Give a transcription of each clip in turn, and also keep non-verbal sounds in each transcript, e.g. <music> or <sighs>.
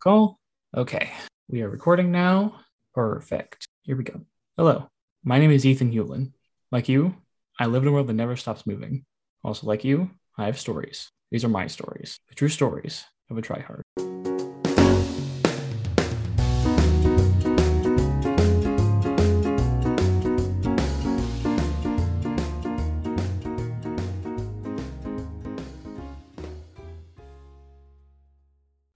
call. Okay, we are recording now. Perfect. Here we go. Hello, my name is Ethan Hulen. Like you, I live in a world that never stops moving. Also, like you, I have stories. These are my stories, the true stories of a tryhard.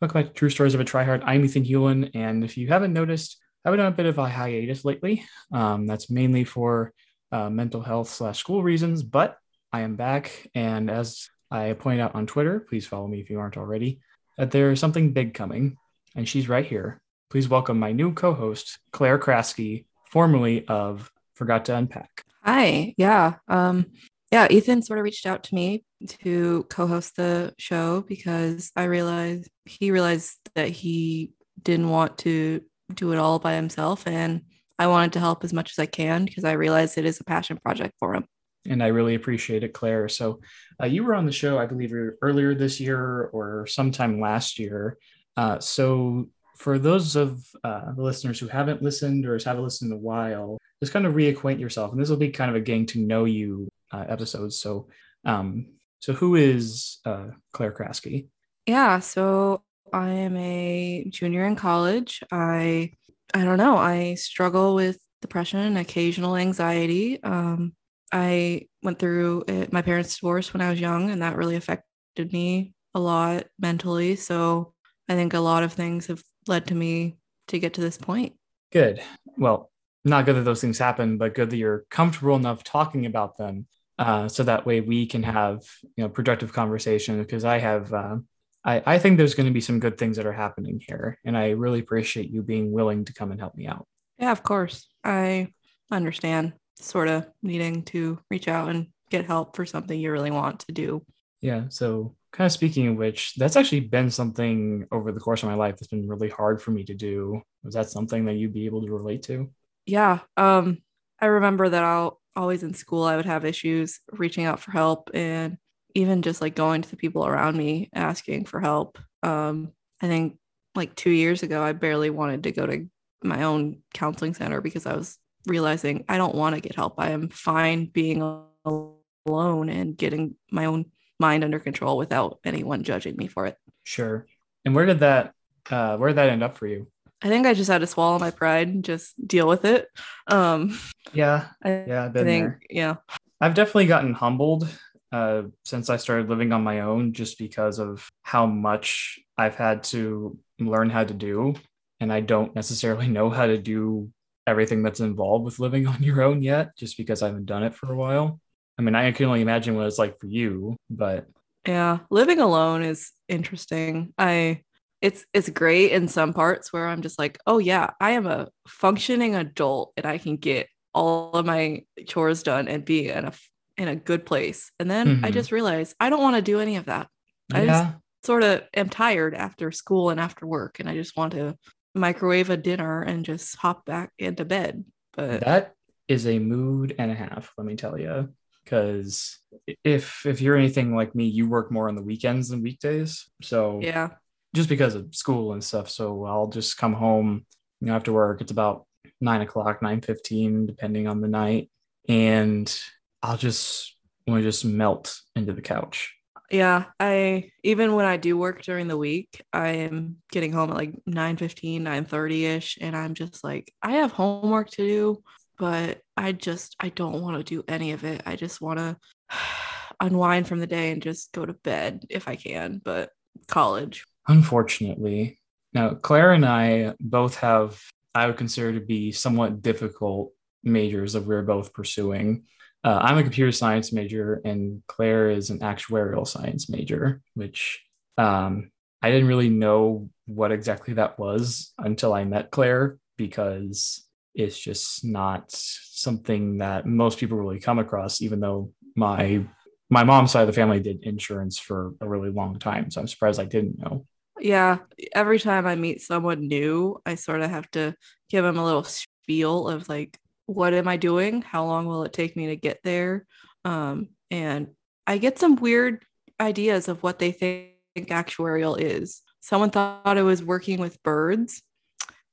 Welcome back to True Stories of a Tryhard. I'm Ethan Hulen, and if you haven't noticed, I've been on a bit of a hiatus lately. Um, that's mainly for uh, mental health slash school reasons, but I am back, and as I pointed out on Twitter, please follow me if you aren't already, that there is something big coming, and she's right here. Please welcome my new co-host, Claire Krajewski, formerly of Forgot to Unpack. Hi. Yeah. Um, yeah, Ethan sort of reached out to me to co-host the show because I realized he realized that he didn't want to do it all by himself and I wanted to help as much as I can because I realized it is a passion project for him. And I really appreciate it, Claire. So uh, you were on the show, I believe, earlier this year or sometime last year. Uh, so for those of uh, the listeners who haven't listened or haven't listened in a while, just kind of reacquaint yourself. And this will be kind of a getting to know you uh, episodes. So, um, so who is uh, Claire Krajewski? Yeah, so I am a junior in college. I I don't know. I struggle with depression and occasional anxiety. Um, I went through it, my parents' divorce when I was young, and that really affected me a lot mentally. So I think a lot of things have led to me to get to this point. Good. Well, not good that those things happen, but good that you're comfortable enough talking about them uh, so that way we can have you know productive conversation because I have uh, I, I think there's going to be some good things that are happening here and I really appreciate you being willing to come and help me out. Yeah, of course. I understand sort of needing to reach out and get help for something you really want to do. Yeah. So kind of speaking of which, that's actually been something over the course of my life that's been really hard for me to do. Was that something that you'd be able to relate to? Yeah. Um, I remember that I'll always in school, I would have issues reaching out for help and even just like going to the people around me asking for help. Um, I think like two years ago, I barely wanted to go to my own counseling center because I was realizing I don't want to get help. I am fine being alone and getting my own mind under control without anyone judging me for it. Sure. And where did that uh where did that end up for you? I think I just had to swallow my pride and just deal with it. Um, yeah, I, yeah, I've been I think, there. Yeah, I've definitely gotten humbled uh, since I started living on my own, just because of how much I've had to learn how to do, and I don't necessarily know how to do everything that's involved with living <laughs> on your own yet, just because I haven't done it for a while. I mean, I can only imagine what it's like for you, but yeah, living alone is interesting. I it's it's great in some parts where I'm just like, oh yeah, I am a functioning adult and I can get all of my chores done and be in a in a good place. And then mm-hmm. I just realized I don't want to do any of that. I yeah. just sort of am tired after school and after work and I just want to microwave a dinner and just hop back into bed. But that is a mood and a half, let me tell you. Because if if you're anything like me, you work more on the weekends than weekdays. So yeah, just because of school and stuff. So I'll just come home, you know, after work. It's about nine o'clock, nine fifteen, depending on the night, and I'll just want to just melt into the couch. Yeah, I even when I do work during the week, I am getting home at like 9 15, 9 30 ish, and I'm just like, I have homework to do, but I just I don't want to do any of it. I just want to <sighs> unwind from the day and just go to bed if I can. But college, Unfortunately. Now, Claire and I both have, I would consider to be somewhat difficult majors that we're both pursuing. Uh, I'm a computer science major, and Claire is an actuarial science major, which um, I didn't really know what exactly that was until I met Claire because it's just not something that most people really come across, even though my my mom's side of the family did insurance for a really long time. So I'm surprised I didn't know. Yeah, every time I meet someone new, I sort of have to give them a little spiel of like, what am I doing? How long will it take me to get there? Um, and I get some weird ideas of what they think actuarial is. someone thought it was working with birds,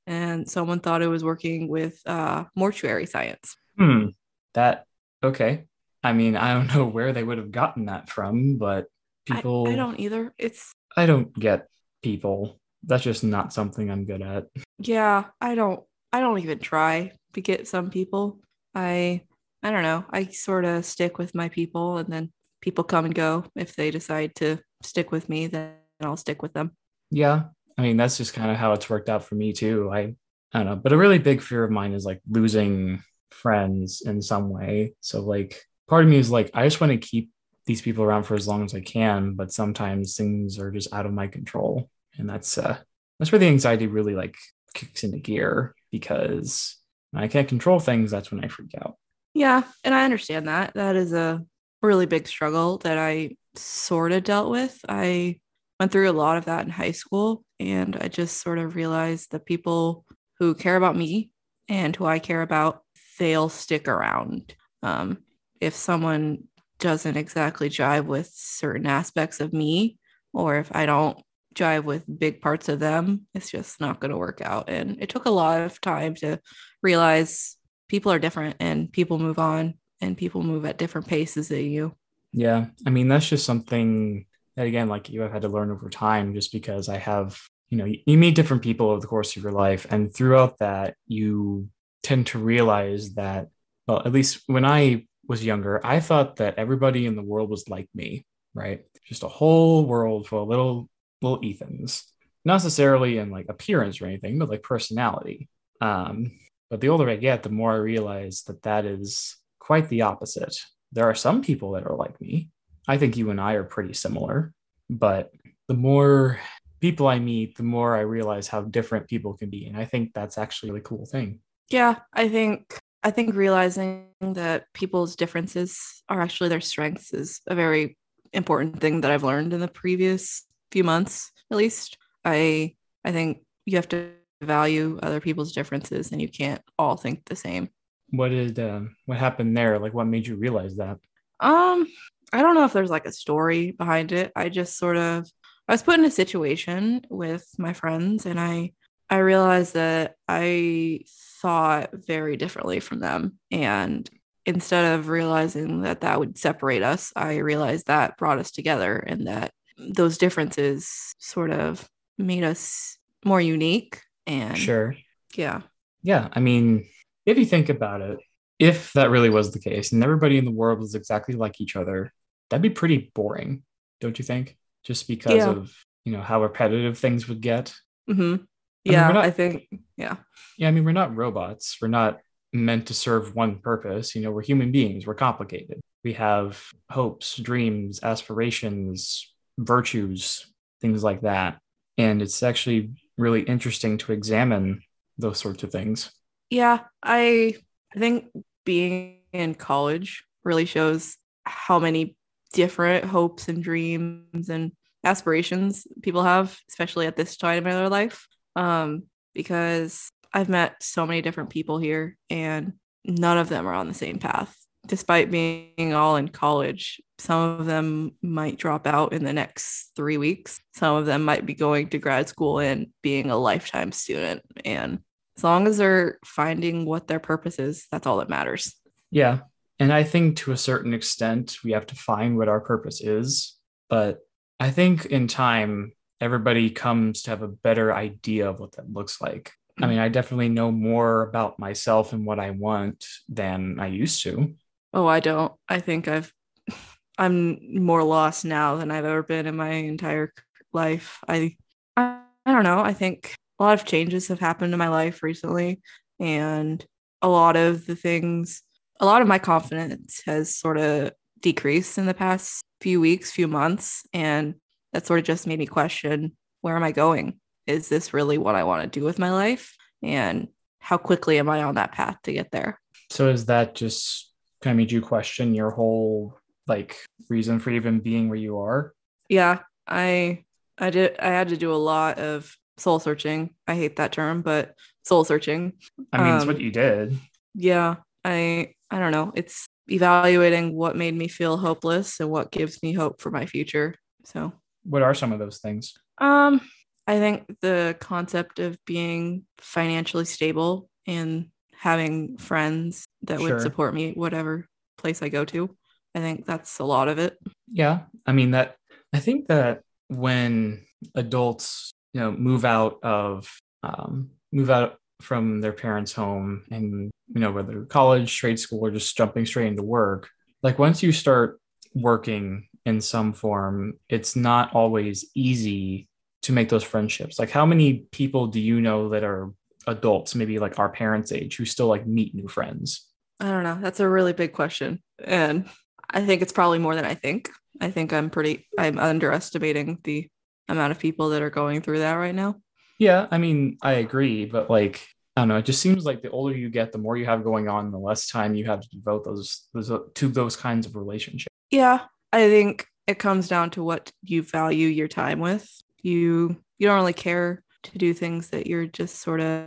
and someone thought it was working with uh, mortuary science. Hmm. That okay. I mean, I don't <laughs> know where they would have gotten that from, but people. I, I don't either. It's I don't get people. That's just not something I'm good at. yeah. I don't. I don't even try to get some people. I I don't know. I sort of stick with my people, and then people come and go. If they decide to stick with me, then I'll stick with them. Yeah. I mean, that's just kind of how it's worked out for me too. I I don't know, but a really big fear of mine is like losing friends in some way. So like part of me is like I just want to keep these people around for as long as I can, but sometimes things are just out of my control. And that's uh that's where the anxiety really like kicks into gear because I can't control things, that's when I freak out. Yeah, and I understand that. That is a really big struggle that I sort of dealt with. I went through a lot of that in high school, and I just sort of realized that people who care about me and who I care about, they'll stick around. Um, if someone doesn't exactly jive with certain aspects of me, or if I don't jive with big parts of them, it's just not going to work out. And it took a lot of time to realize people are different and people move on and people move at different paces than you. Yeah. I mean, that's just something that, again, like you have had to learn over time just because I have, you know, you, you meet different people over the course of your life. And throughout that, you tend to realize that, well, at least when I was younger, I thought that everybody in the world was like me, right? Just a whole world full of little, little Ethans, not necessarily in like appearance or anything, but like personality. Um, but the older I get, the more I realize that that is quite the opposite. There are some people that are like me. I think you and I are pretty similar, but the more people I meet, the more I realize how different people can be. And I think that's actually a really cool thing. Yeah, I think I think realizing that people's differences are actually their strengths is a very important thing that I've learned in the previous few months, at least. I I think you have to value other people's differences and you can't all think the same. What did um, what happened there? Like, what made you realize that? Um, I don't know if there's like a story behind it. I just sort of I was put in a situation with my friends and I I realized that I thought very differently from them and instead of realizing that that would separate us, I realized that brought us together and that those differences sort of made us more unique and Sure. yeah. Yeah. I mean, if you think about it, if that really was the case and everybody in the world was exactly like each other, that'd be pretty boring, don't you think? Just because Yeah. of, you know, how repetitive things would get. hmm we're Yeah, not- I think yeah. Yeah. I mean, we're not robots. We're not meant to serve one purpose. You know, we're human beings. We're complicated. We have hopes, dreams, aspirations, virtues, things like that. And it's actually really interesting to examine those sorts of things. Yeah, I I think being in college really shows how many different hopes and dreams and aspirations people have, especially at this time in their life. Um, because I've met so many different people here and none of them are on the same path. Despite being all in college, some of them might drop out in the next three weeks. Some of them might be going to grad school and being a lifetime student. And as long as they're finding what their purpose is, that's all that matters. Yeah. And I think to a certain extent, we have to find what our purpose is. But I think in time, everybody comes to have a better idea of what that looks like. I mm-hmm. mean, I definitely know more about myself and what I want than I used to. Oh, I don't. I think I've <laughs> I'm more lost now than I've ever been in my entire life. I I, I don't know. I think a lot of changes have happened in my life recently and a lot of the things a lot of my confidence has sort of decreased in the past few weeks, few months and that sort of just made me question where am I going? Is this really what I want to do with my life? And how quickly am I on that path to get there? So is that just kind of made you question your whole like reason for even being where you are? yeah i i did i had to do a lot of soul searching i hate that term but soul searching I mean, it's Um, what you did. yeah i i don't know it's evaluating what made me feel hopeless and what gives me hope for my future so What are some of those things? um I think the concept of being financially stable and having friends that Sure. would support me whatever place I go to. I think that's a lot of it. Yeah, I mean that. I think that when adults, you know, move out of um, move out from their parents' home, and you know, whether college, trade school, or just jumping straight into work, like once you start working in some form, it's not always easy to make those friendships. Like, how many people do you know that are adults, maybe like our parents' age, who still like meet new friends? I don't know. That's a really big question. And I think it's probably more than I think. I think I'm pretty I'm underestimating the amount of people that are going through that right now. Yeah, I mean, I agree, but like, I don't know. It just seems like the older you get, the more you have going on, the less time you have to devote those, those to those kinds of relationships. Yeah, I think it comes down to what you value your time with. You you don't really care to do things that you're just sort of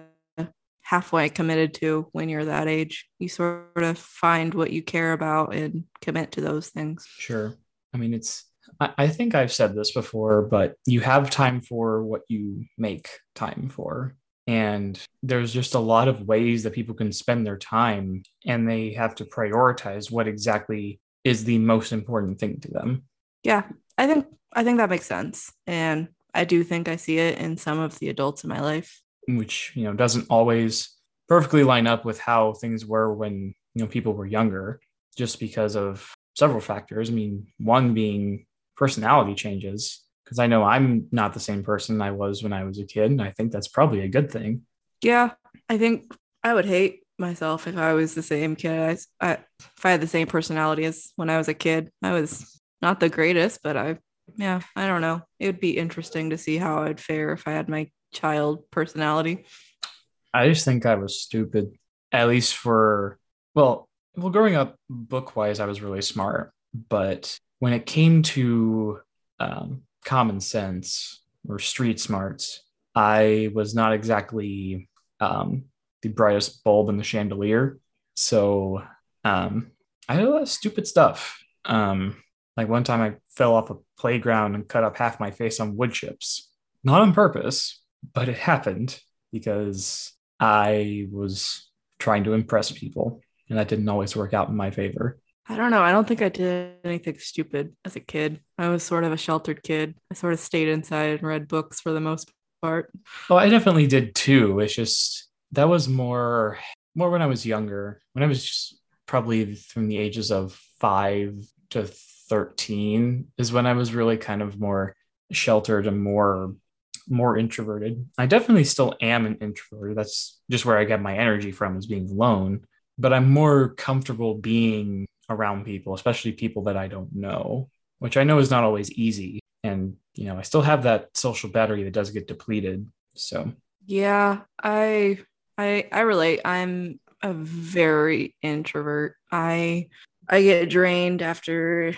halfway committed to when you're that age. You sort of find what you care about and commit to those things. Sure. I mean, it's. I, I think I've said this before, but you have time for what you make time for. And there's just a lot of ways that people can spend their time, and they have to prioritize what exactly is the most important thing to them. Yeah, I think I think that makes sense. And I do think I see it in some of the adults in my life. Which you know doesn't always perfectly line up with how things were when you know people were younger just because of several factors i mean one being personality changes because i know i'm not the same person i was when i was a kid and i think that's probably a good thing Yeah, I think I would hate myself if I was the same kid. I, I if I had the same personality as when I was a kid. I was not the greatest, but I yeah, I don't know. It would be interesting to see how I'd fare if I had my child personality. i just think i was stupid at least for well well growing up book wise i was really smart but when it came to um, common sense or street smarts i was not exactly um, the brightest bulb in the chandelier. So um, i did a lot of stupid stuff. Um, like one time i fell off a playground and cut up half my face on wood chips. Not on purpose but it happened because i was trying to impress people and that didn't always work out in my favor I don't know. I don't think I did anything stupid as a kid. I was sort of a sheltered kid. I sort of stayed inside and read books for the most part. Oh, I definitely did too. It's just that was more more when I was younger. When I was just probably from the ages of five to thirteen is when I was really kind of more sheltered and more more introverted. I definitely still am an introvert. That's just where I get my energy from is being alone. But I'm more comfortable being around people, especially people that I don't know, which I know is not always easy. And you know, I still have that social battery that does get depleted. So Yeah, I I I relate. I'm a very introvert. I I get drained after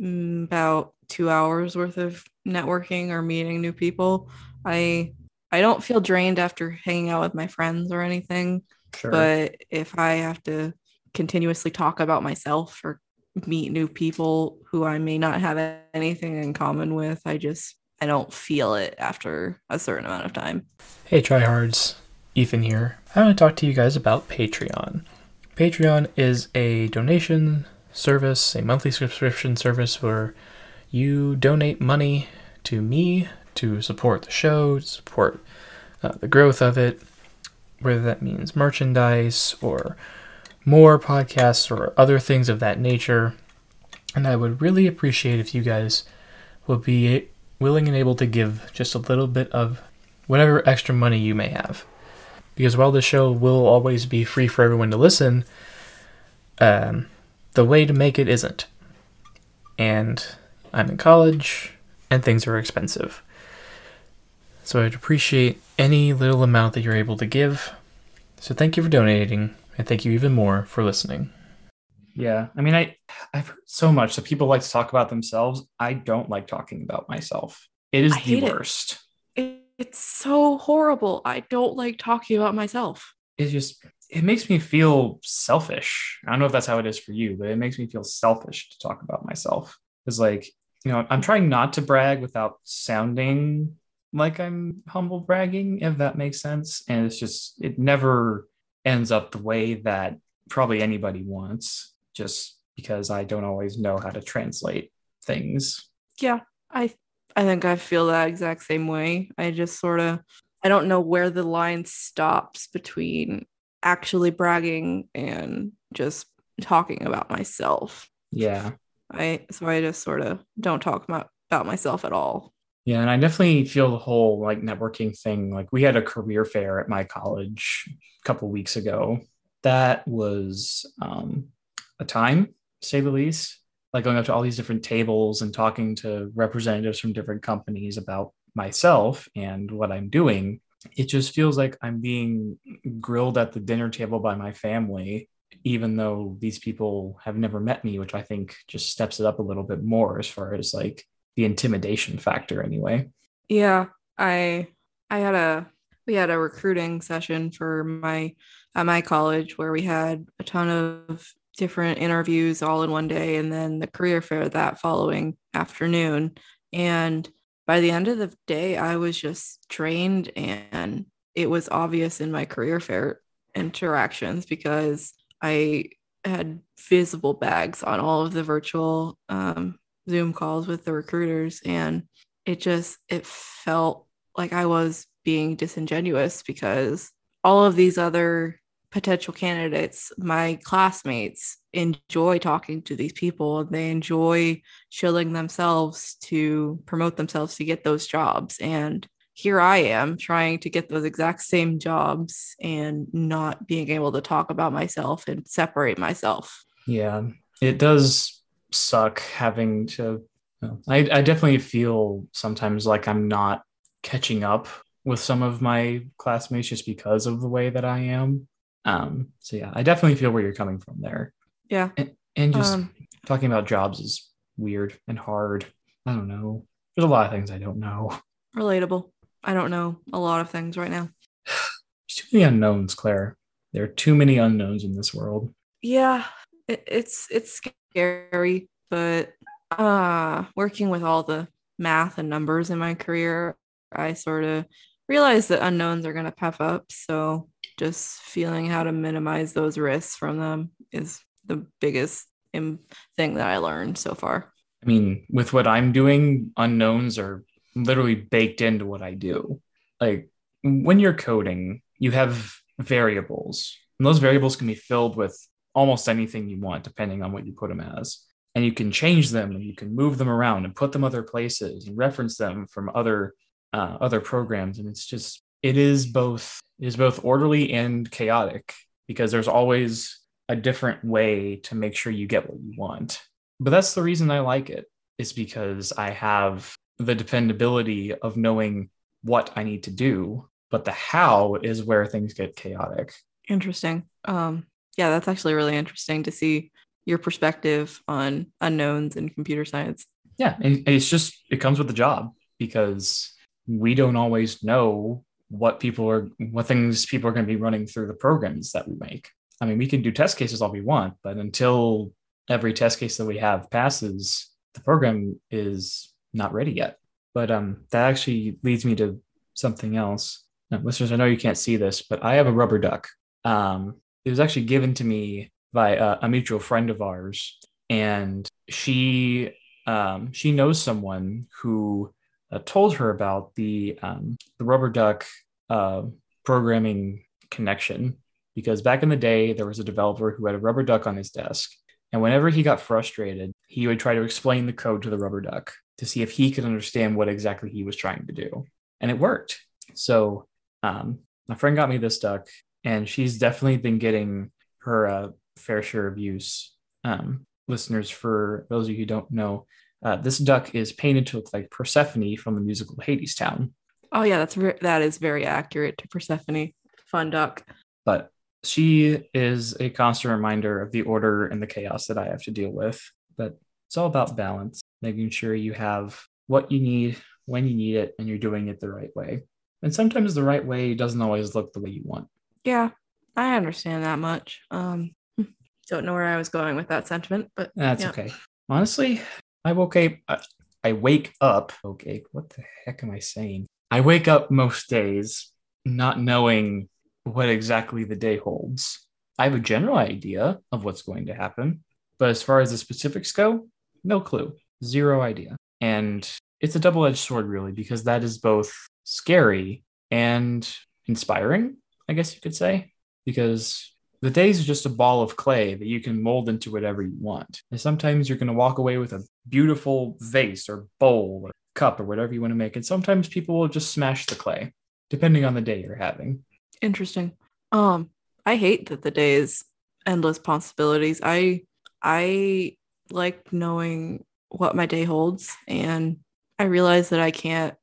Mm, about 2 hours worth of networking or meeting new people. I I don't feel drained after hanging out with my friends or anything, sure. but if I have to continuously talk about myself or meet new people who I may not have anything in common with, I just I don't feel it after a certain amount of time. Hey, tryhards. Ethan here. I want to talk to you guys about Patreon. Patreon is a donation service, a monthly subscription service where you donate money to me to support the show, support uh, the growth of it, whether that means merchandise or more podcasts or other things of that nature. And I would really appreciate if you guys would be willing and able to give just a little bit of whatever extra money you may have. Because while the show will always be free for everyone to listen, um, the way to make it isn't. And I'm in college, and things are expensive. So I'd appreciate any little amount that you're able to give. So thank you for donating, and thank you even more for listening. Yeah, I mean, I I've heard so much that people like to talk about themselves. I don't like talking about myself. It is the hate it. worst. It- It's so horrible. I don't like talking about myself. It's just it makes me feel selfish. I don't know if that's how it is for you, but it makes me feel selfish to talk about myself. It's like you know, I'm trying not to brag without sounding like I'm humble bragging, if that makes sense. And it's just, it never ends up the way that probably anybody wants, just because I don't always know how to translate things. Yeah, I I think I feel that exact same way. I just sort of I don't know where the line stops between actually bragging and just talking about myself. Yeah. I so I just sort of don't talk about, about myself at all. Yeah, and I definitely feel the whole like networking thing. Like we had a career fair at my college a couple weeks ago. That was um, a time, to say the least. Like going up to all these different tables and talking to representatives from different companies about myself and what I'm doing. It just feels like I'm being grilled at the dinner table by my family, even though these people have never met me, which I think just steps it up a little bit more as far as like the intimidation factor anyway. Yeah, I I had a we had a recruiting session for my at my college where we had a ton of different interviews all in one day and then the career fair that following afternoon and by the end of the day I was just trained and it was obvious in my career fair interactions because I had visible bags on all of the virtual um, Zoom calls with the recruiters and it just it felt like I was being disingenuous because all of these other potential candidates, my classmates enjoy talking to these people they enjoy shilling themselves to promote themselves to get those jobs and here I am trying to get those exact same jobs and not being able to talk about myself and separate myself. Yeah, it does suck having to. I, I definitely feel sometimes like I'm not catching up with some of my classmates just because of the way that I am. Um, so yeah, I definitely feel where you're coming from there. Yeah. And, and just Um, talking about jobs is weird and hard. I don't know. There's a lot of things I don't know. Relatable. I don't know a lot of things right now. <sighs> There's too many unknowns, Claire. There are too many unknowns in this world. Yeah, it, it's it's scary, but uh working with all the math and numbers in my career, I sort of realized that unknowns are going to puff up, so just feeling how to minimize those risks from them is the biggest thing that I learned so far. I mean, with what I'm doing, unknowns are literally baked into what I do. Like when you're coding, you have variables, and those variables can be filled with almost anything you want, depending on what you put them as. And you can change them and you can move them around and put them other places and reference them from other uh, other programs. And it's just it is both it is both orderly and chaotic because there's always a different way to make sure you get what you want. But that's the reason I like it, is because I have the dependability of knowing what I need to do, but the how is where things get chaotic. Interesting. Um, yeah, that's actually really interesting to see your perspective on unknowns in computer science. Yeah, and it's just it comes with the job because we don't always know what people are what things people are going to be running through the programs that we make. I mean, we can do test cases all we want, but until every test case that we have passes, the program is not ready yet. But um, that actually leads me to something else. Now, listeners, I know you can't see this, but I have a rubber duck. Um, it was actually given to me by a, a mutual friend of ours, and she um, she knows someone who uh, told her about the um, the rubber duck uh, programming connection. Because back in the day there was a developer who had a rubber duck on his desk and whenever he got frustrated he would try to explain the code to the rubber duck to see if he could understand what exactly he was trying to do. And it worked. So um, my friend got me this duck and she's definitely been getting her uh, fair share of use um, listeners for those of you who don't know uh, this duck is painted to look like persephone from the musical Hadestown Oh yeah, that's ver- that is very accurate to Persephone. Fun duck. but she is a constant reminder of the order and the chaos that I have to deal with. But it's all about balance, making sure you have what you need when you need it and you're doing it the right way. And sometimes the right way doesn't always look the way you want. Yeah, I understand that much. Um, <laughs> don't know where I was going with that sentiment, but That's yeah. okay. Honestly, I woke up. I, wake up. Okay, what the heck am I saying? I wake up most days not knowing what exactly the day holds. I have a general idea of what's going to happen, but as far as the specifics go, no clue, zero idea. And it's a double edged sword, really, because that is both scary and inspiring, I guess you could say, because the days is just a ball of clay that you can mold into whatever you want. And sometimes you're going to walk away with a beautiful vase or bowl or cup or whatever you want to make. And sometimes people will just smash the clay, depending on the day you're having. Interesting. Um, I hate that the day is endless possibilities. I I like knowing what my day holds and I realize that I can't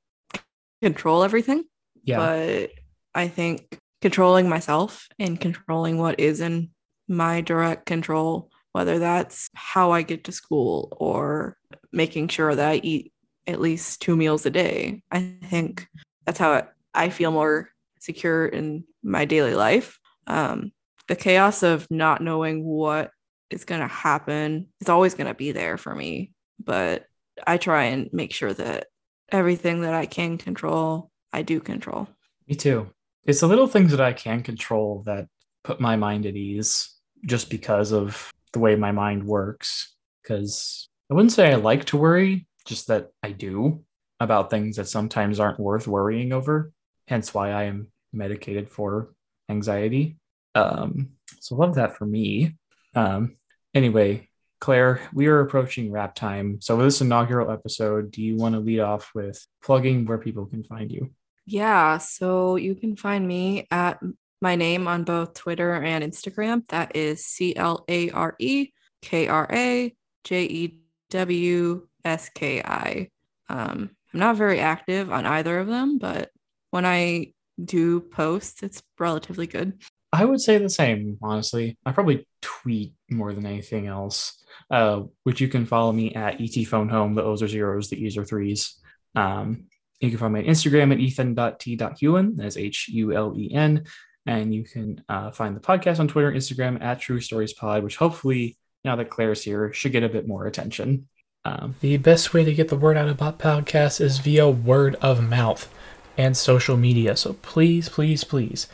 control everything. Yeah. But I think controlling myself and controlling what is in my direct control, whether that's how I get to school or making sure that I eat at least two meals a day, I think that's how I feel more secure in my daily life. Um, the chaos of not knowing what is going to happen is always going to be there for me, but I try and make sure that everything that I can control, I do control. Me too. It's the little things that I can control that put my mind at ease just because of the way my mind works. Because I wouldn't say I like to worry, just that I do about things that sometimes aren't worth worrying over. Hence why I am medicated for anxiety. Um, so love that for me. Um, anyway, Claire, we are approaching wrap time. So for this inaugural episode, do you want to lead off with plugging where people can find you? Yeah, so you can find me at my name on both Twitter and Instagram. That is C L A R E K R A J E W S K I. Um, I'm not very active on either of them, but when I do post, it's relatively good. I would say the same, honestly. I probably tweet more than anything else, uh, which you can follow me at ET Phone Home. The O's are zeros, the E's are threes. Um, you can find me on Instagram at ethan.t.hulen, that's H U L E N. And you can uh, find the podcast on Twitter and Instagram at True Stories Pod, which hopefully, now that Claire's here, should get a bit more attention. Um, the best way to get the word out about podcasts is via word of mouth and social media. So please, please, please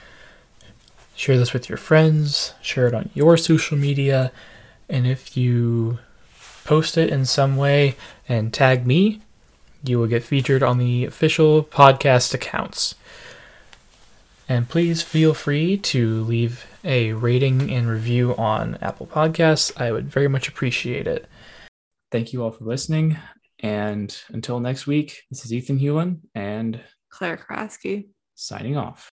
share this with your friends, share it on your social media, and if you post it in some way and tag me, you will get featured on the official podcast accounts. And please feel free to leave a rating and review on Apple Podcasts. I would very much appreciate it. Thank you all for listening. And until next week, this is Ethan Hulen and Claire Krajewski signing off.